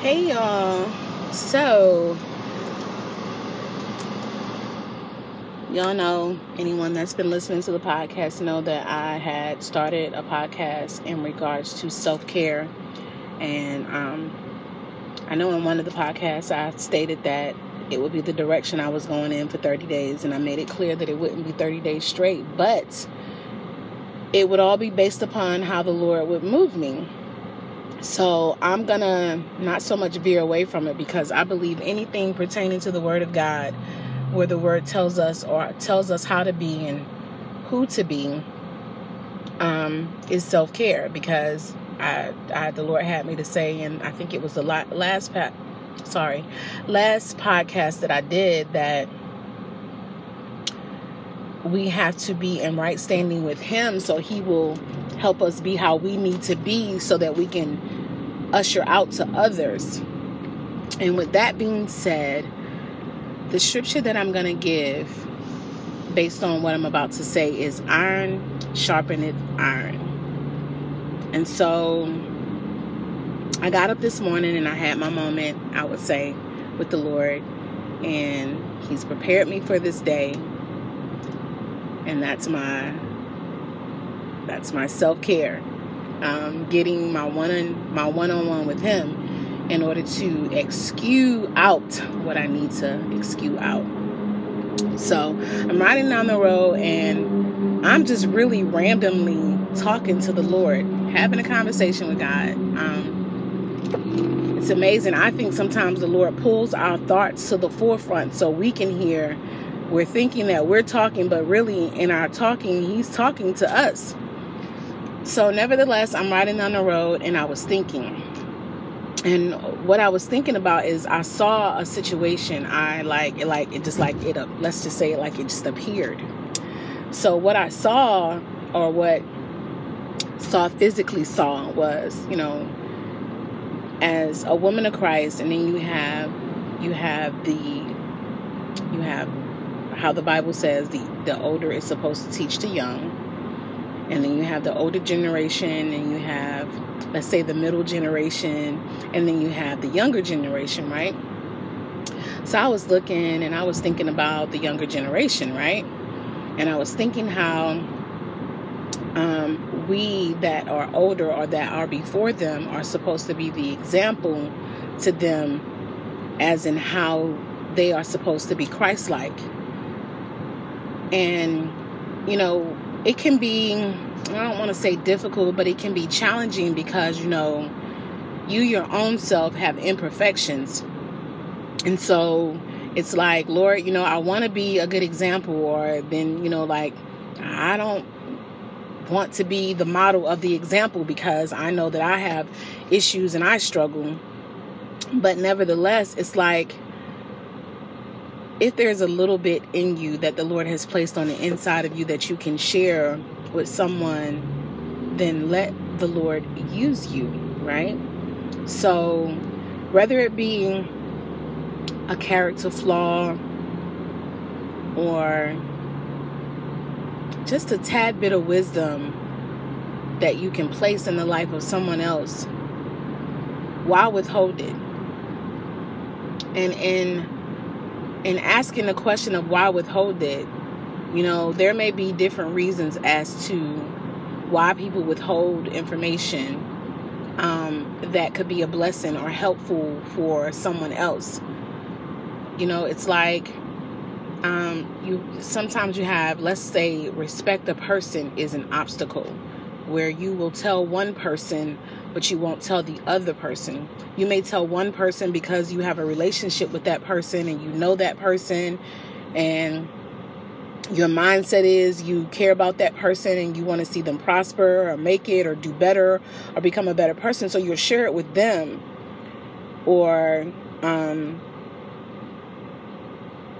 Hey y'all. So, y'all know, anyone that's been listening to the podcast know that I had started a podcast in regards to self care. And um, I know in one of the podcasts I stated that it would be the direction I was going in for 30 days. And I made it clear that it wouldn't be 30 days straight, but it would all be based upon how the Lord would move me. So I'm going to not so much veer away from it because I believe anything pertaining to the Word of God, where the Word tells us or tells us how to be and who to be, um, is self care because I, I, the Lord had me to say, and I think it was the last, sorry, last podcast that I did that we have to be in right standing with Him. So He will help us be how we need to be so that we can usher out to others. And with that being said, the scripture that I'm going to give based on what I'm about to say is iron sharpeneth iron. And so I got up this morning and I had my moment, I would say, with the Lord. And He's prepared me for this day and that's my that's my self-care. Um, getting my one on my one-on-one with him in order to excuse out what i need to excuse out. So i'm riding down the road and i'm just really randomly talking to the lord having a conversation with god. Um, it's amazing. I think sometimes the lord pulls our thoughts to the forefront so we can hear. We're thinking that we're talking, but really in our talking, he's talking to us. So, nevertheless, I'm riding down the road and I was thinking. And what I was thinking about is I saw a situation. I like it, like it just like it. Let's just say it like it just appeared. So what I saw, or what saw physically saw, was you know, as a woman of Christ, and then you have you have the you have how the Bible says the, the older is supposed to teach the young. And then you have the older generation, and you have, let's say, the middle generation, and then you have the younger generation, right? So I was looking and I was thinking about the younger generation, right? And I was thinking how um, we that are older or that are before them are supposed to be the example to them, as in how they are supposed to be Christ like and, you know, it can be, I don't want to say difficult, but it can be challenging because, you know, you, your own self, have imperfections. And so it's like, Lord, you know, I want to be a good example, or then, you know, like, I don't want to be the model of the example because I know that I have issues and I struggle. But nevertheless, it's like, if there's a little bit in you that the Lord has placed on the inside of you that you can share with someone, then let the Lord use you, right? So, whether it be a character flaw or just a tad bit of wisdom that you can place in the life of someone else, why withhold it? And in in asking the question of why withhold it, you know, there may be different reasons as to why people withhold information um, that could be a blessing or helpful for someone else. You know, it's like um, you sometimes you have, let's say, respect a person is an obstacle where you will tell one person but you won't tell the other person. You may tell one person because you have a relationship with that person and you know that person and your mindset is you care about that person and you want to see them prosper or make it or do better or become a better person so you'll share it with them or um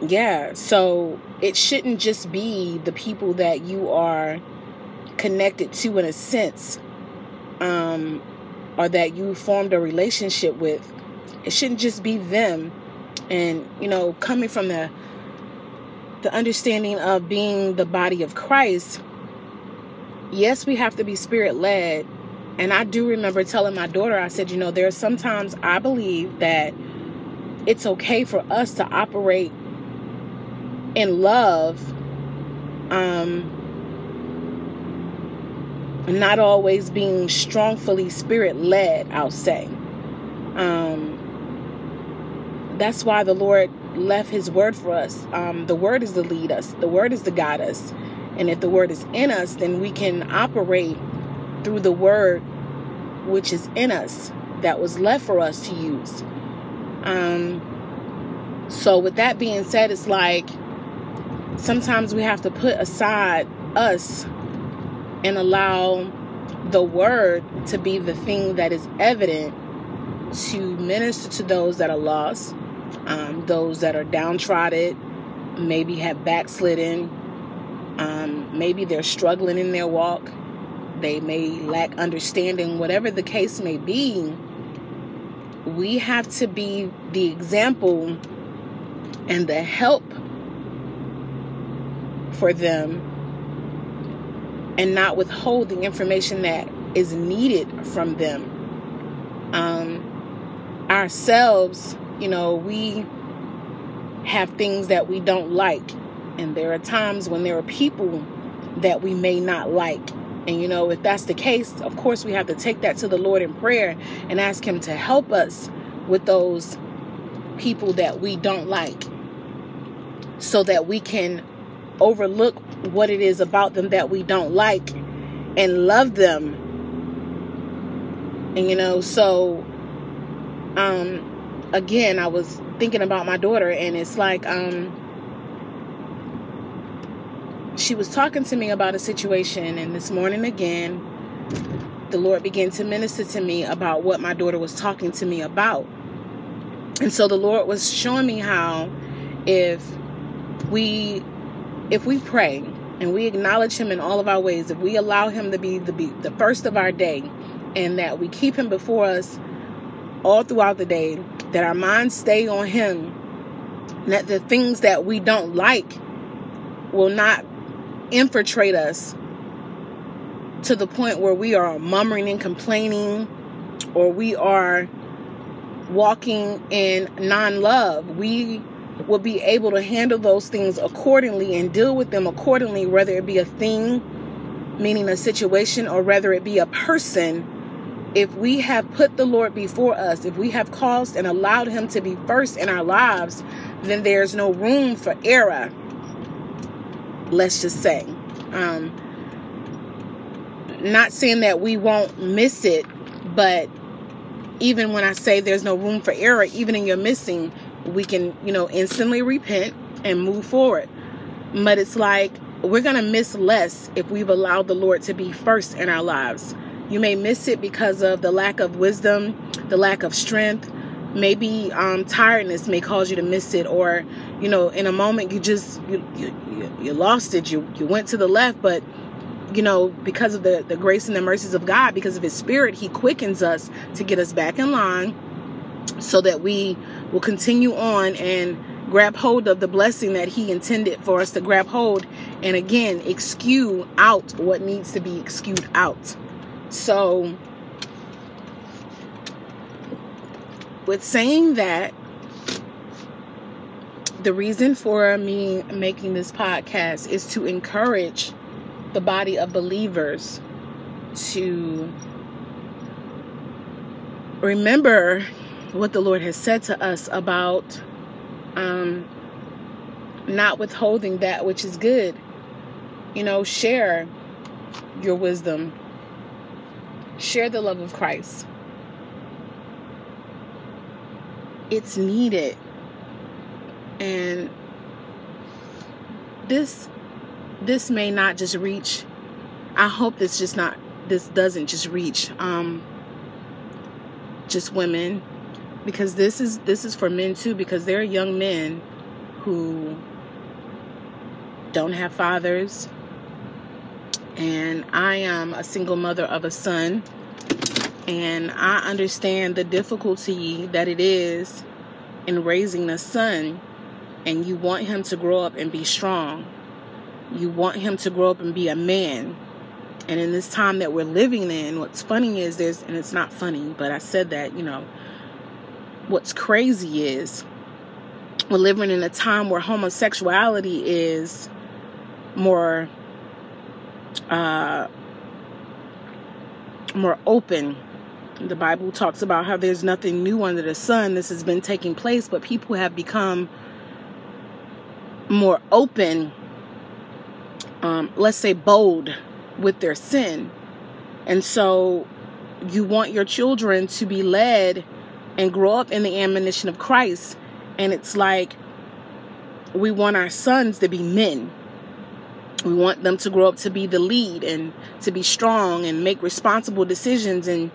yeah so it shouldn't just be the people that you are connected to in a sense um or that you formed a relationship with. It shouldn't just be them. And, you know, coming from the the understanding of being the body of Christ, yes, we have to be spirit led, And I do remember telling my daughter, I said, you know, there are sometimes I believe that it's okay for us to operate in love um not always being strongfully spirit led i'll say. Um that's why the lord left his word for us. Um the word is to lead us. The word is to guide us. And if the word is in us then we can operate through the word which is in us that was left for us to use. Um so with that being said it's like sometimes we have to put aside us and allow the word to be the thing that is evident to minister to those that are lost, um, those that are downtrodden, maybe have backslidden, um, maybe they're struggling in their walk, they may lack understanding, whatever the case may be. We have to be the example and the help for them and not withhold the information that is needed from them. Um, ourselves, you know, we have things that we don't like, and there are times when there are people that we may not like. And you know, if that's the case, of course, we have to take that to the Lord in prayer and ask Him to help us with those people that we don't like so that we can overlook what it is about them that we don't like and love them. And you know, so um again, I was thinking about my daughter and it's like um she was talking to me about a situation and this morning again the Lord began to minister to me about what my daughter was talking to me about. And so the Lord was showing me how if we if we pray and we acknowledge him in all of our ways, if we allow him to be the, be the first of our day, and that we keep him before us all throughout the day, that our minds stay on him, that the things that we don't like will not infiltrate us to the point where we are murmuring and complaining or we are walking in non love. We will be able to handle those things accordingly and deal with them accordingly, whether it be a thing, meaning a situation, or whether it be a person. If we have put the Lord before us, if we have caused and allowed Him to be first in our lives, then there's no room for error. Let's just say. Um, not saying that we won't miss it, but even when I say there's no room for error, even in your missing, we can, you know, instantly repent and move forward. But it's like we're going to miss less if we've allowed the Lord to be first in our lives. You may miss it because of the lack of wisdom, the lack of strength. Maybe um, tiredness may cause you to miss it, or you know, in a moment you just you you, you lost it. You you went to the left, but you know, because of the, the grace and the mercies of God, because of His Spirit, He quickens us to get us back in line so that we will continue on and grab hold of the blessing that He intended for us to grab hold and again, excuse out what needs to be excused out. So, with saying that, the reason for me making this podcast is to encourage the body of believers to remember what the Lord has said to us about um, not withholding that which is good. You know, share your wisdom, share the love of Christ. It's needed. And this this may not just reach I hope this just not this doesn't just reach um just women because this is this is for men too because there are young men who don't have fathers. And I am a single mother of a son. And I understand the difficulty that it is in raising a son. And you want him to grow up and be strong. You want him to grow up and be a man. And in this time that we're living in, what's funny is there's, and it's not funny, but I said that, you know, what's crazy is we're living in a time where homosexuality is more uh more open. The bible talks about how there's nothing new under the sun. This has been taking place but people have become more open um, let's say bold with their sin. And so you want your children to be led and grow up in the admonition of christ and it's like we want our sons to be men. We want them to grow up to be the lead and to be strong and make responsible decisions. And,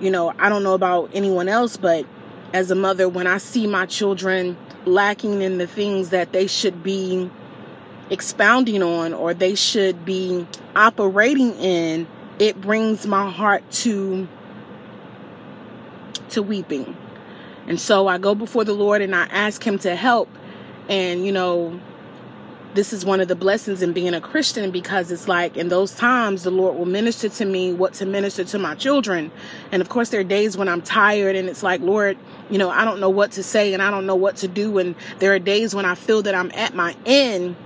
you know, I don't know about anyone else, but as a mother, when I see my children lacking in the things that they should be expounding on or they should be operating in, it brings my heart to to weeping and so I go before the Lord and I ask Him to help. And, you know, this is one of the blessings in being a Christian because it's like in those times the Lord will minister to me what to minister to my children. And of course, there are days when I'm tired and it's like, Lord, you know, I don't know what to say and I don't know what to do. And there are days when I feel that I'm at my end.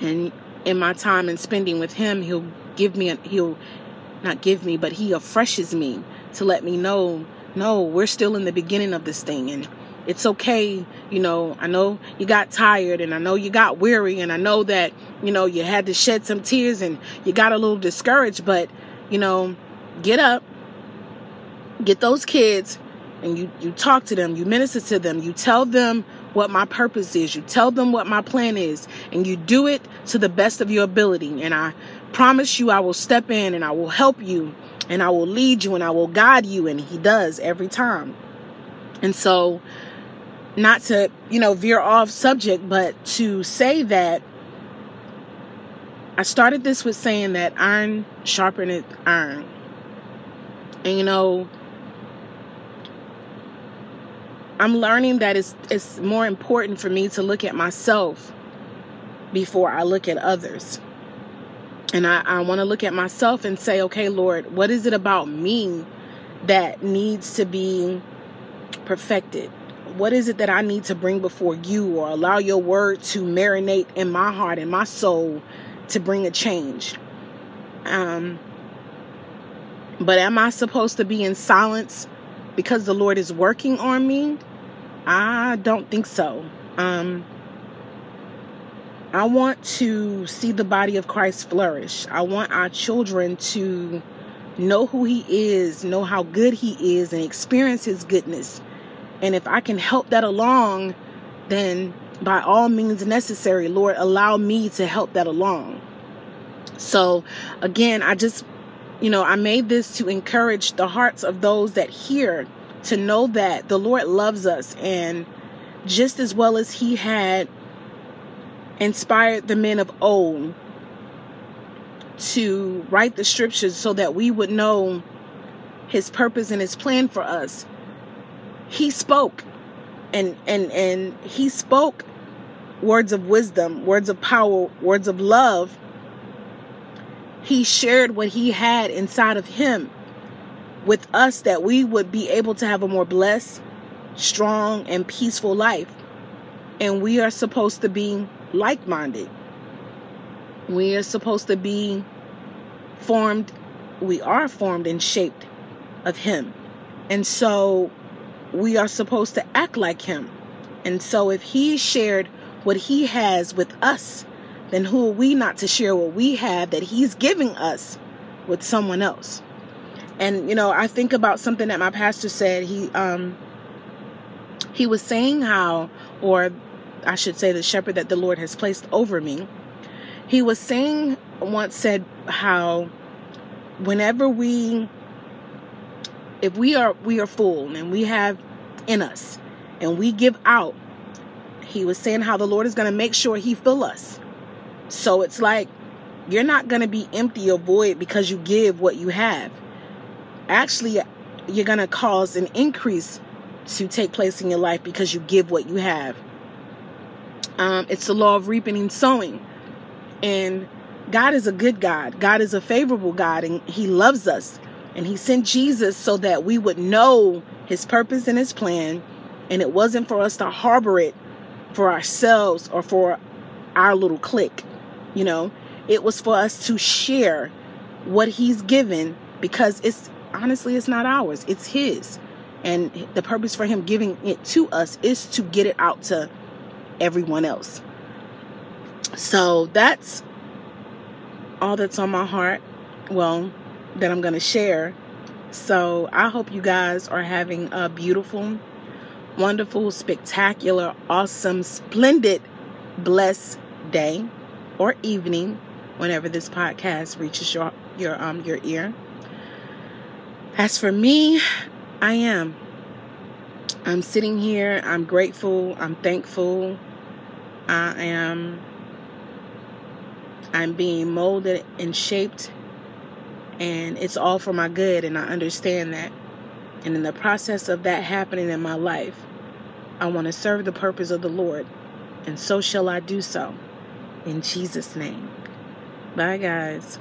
And in my time and spending with Him, He'll give me, a, He'll not give me, but He refreshes me to let me know no, we're still in the beginning of this thing and it's okay. You know, I know you got tired and I know you got weary and I know that, you know, you had to shed some tears and you got a little discouraged, but, you know, get up, get those kids and you, you talk to them, you minister to them, you tell them what my purpose is, you tell them what my plan is, and you do it to the best of your ability. And I promise you, I will step in and I will help you and I will lead you and I will guide you. And He does every time. And so, not to, you know, veer off subject, but to say that I started this with saying that iron sharpeneth iron. And, you know, I'm learning that it's, it's more important for me to look at myself before I look at others. And I, I want to look at myself and say, okay, Lord, what is it about me that needs to be perfected? What is it that I need to bring before you or allow your word to marinate in my heart and my soul to bring a change? Um, but am I supposed to be in silence because the Lord is working on me? I don't think so. Um, I want to see the body of Christ flourish. I want our children to know who He is, know how good He is, and experience His goodness. And if I can help that along, then by all means necessary, Lord, allow me to help that along. So, again, I just, you know, I made this to encourage the hearts of those that hear to know that the Lord loves us and just as well as He had inspired the men of old to write the scriptures so that we would know his purpose and his plan for us. He spoke and and and he spoke words of wisdom words of power words of love. He shared what he had inside of him with us that we would be able to have a more blessed strong and peaceful life. And we are supposed to be like minded. We are supposed to be formed, we are formed and shaped of Him. And so we are supposed to act like Him. And so if He shared what He has with us, then who are we not to share what we have that He's giving us with someone else? And you know, I think about something that my pastor said. He um he was saying how or I should say, the shepherd that the Lord has placed over me, he was saying, once said, how whenever we, if we are, we are full and we have in us and we give out, he was saying how the Lord is going to make sure he fill us. So it's like, you're not going to be empty or void because you give what you have. Actually, you're going to cause an increase to take place in your life because you give what you have. Um, it's the law of reaping and sowing. And God is a good God. God is a favorable God and he loves us. And he sent Jesus so that we would know his purpose and his plan. And it wasn't for us to harbor it for ourselves or for our little clique. You know, it was for us to share what he's given because it's honestly, it's not ours, it's his. And the purpose for him giving it to us is to get it out to everyone else. So that's all that's on my heart. Well, that I'm going to share. So I hope you guys are having a beautiful, wonderful, spectacular, awesome, splendid, blessed day or evening whenever this podcast reaches your your um your ear. As for me, I am. I'm sitting here. I'm grateful. I'm thankful. I am I'm being molded and shaped and it's all for my good and I understand that. And in the process of that happening in my life, I want to serve the purpose of the Lord, and so shall I do so. In Jesus' name. Bye, guys.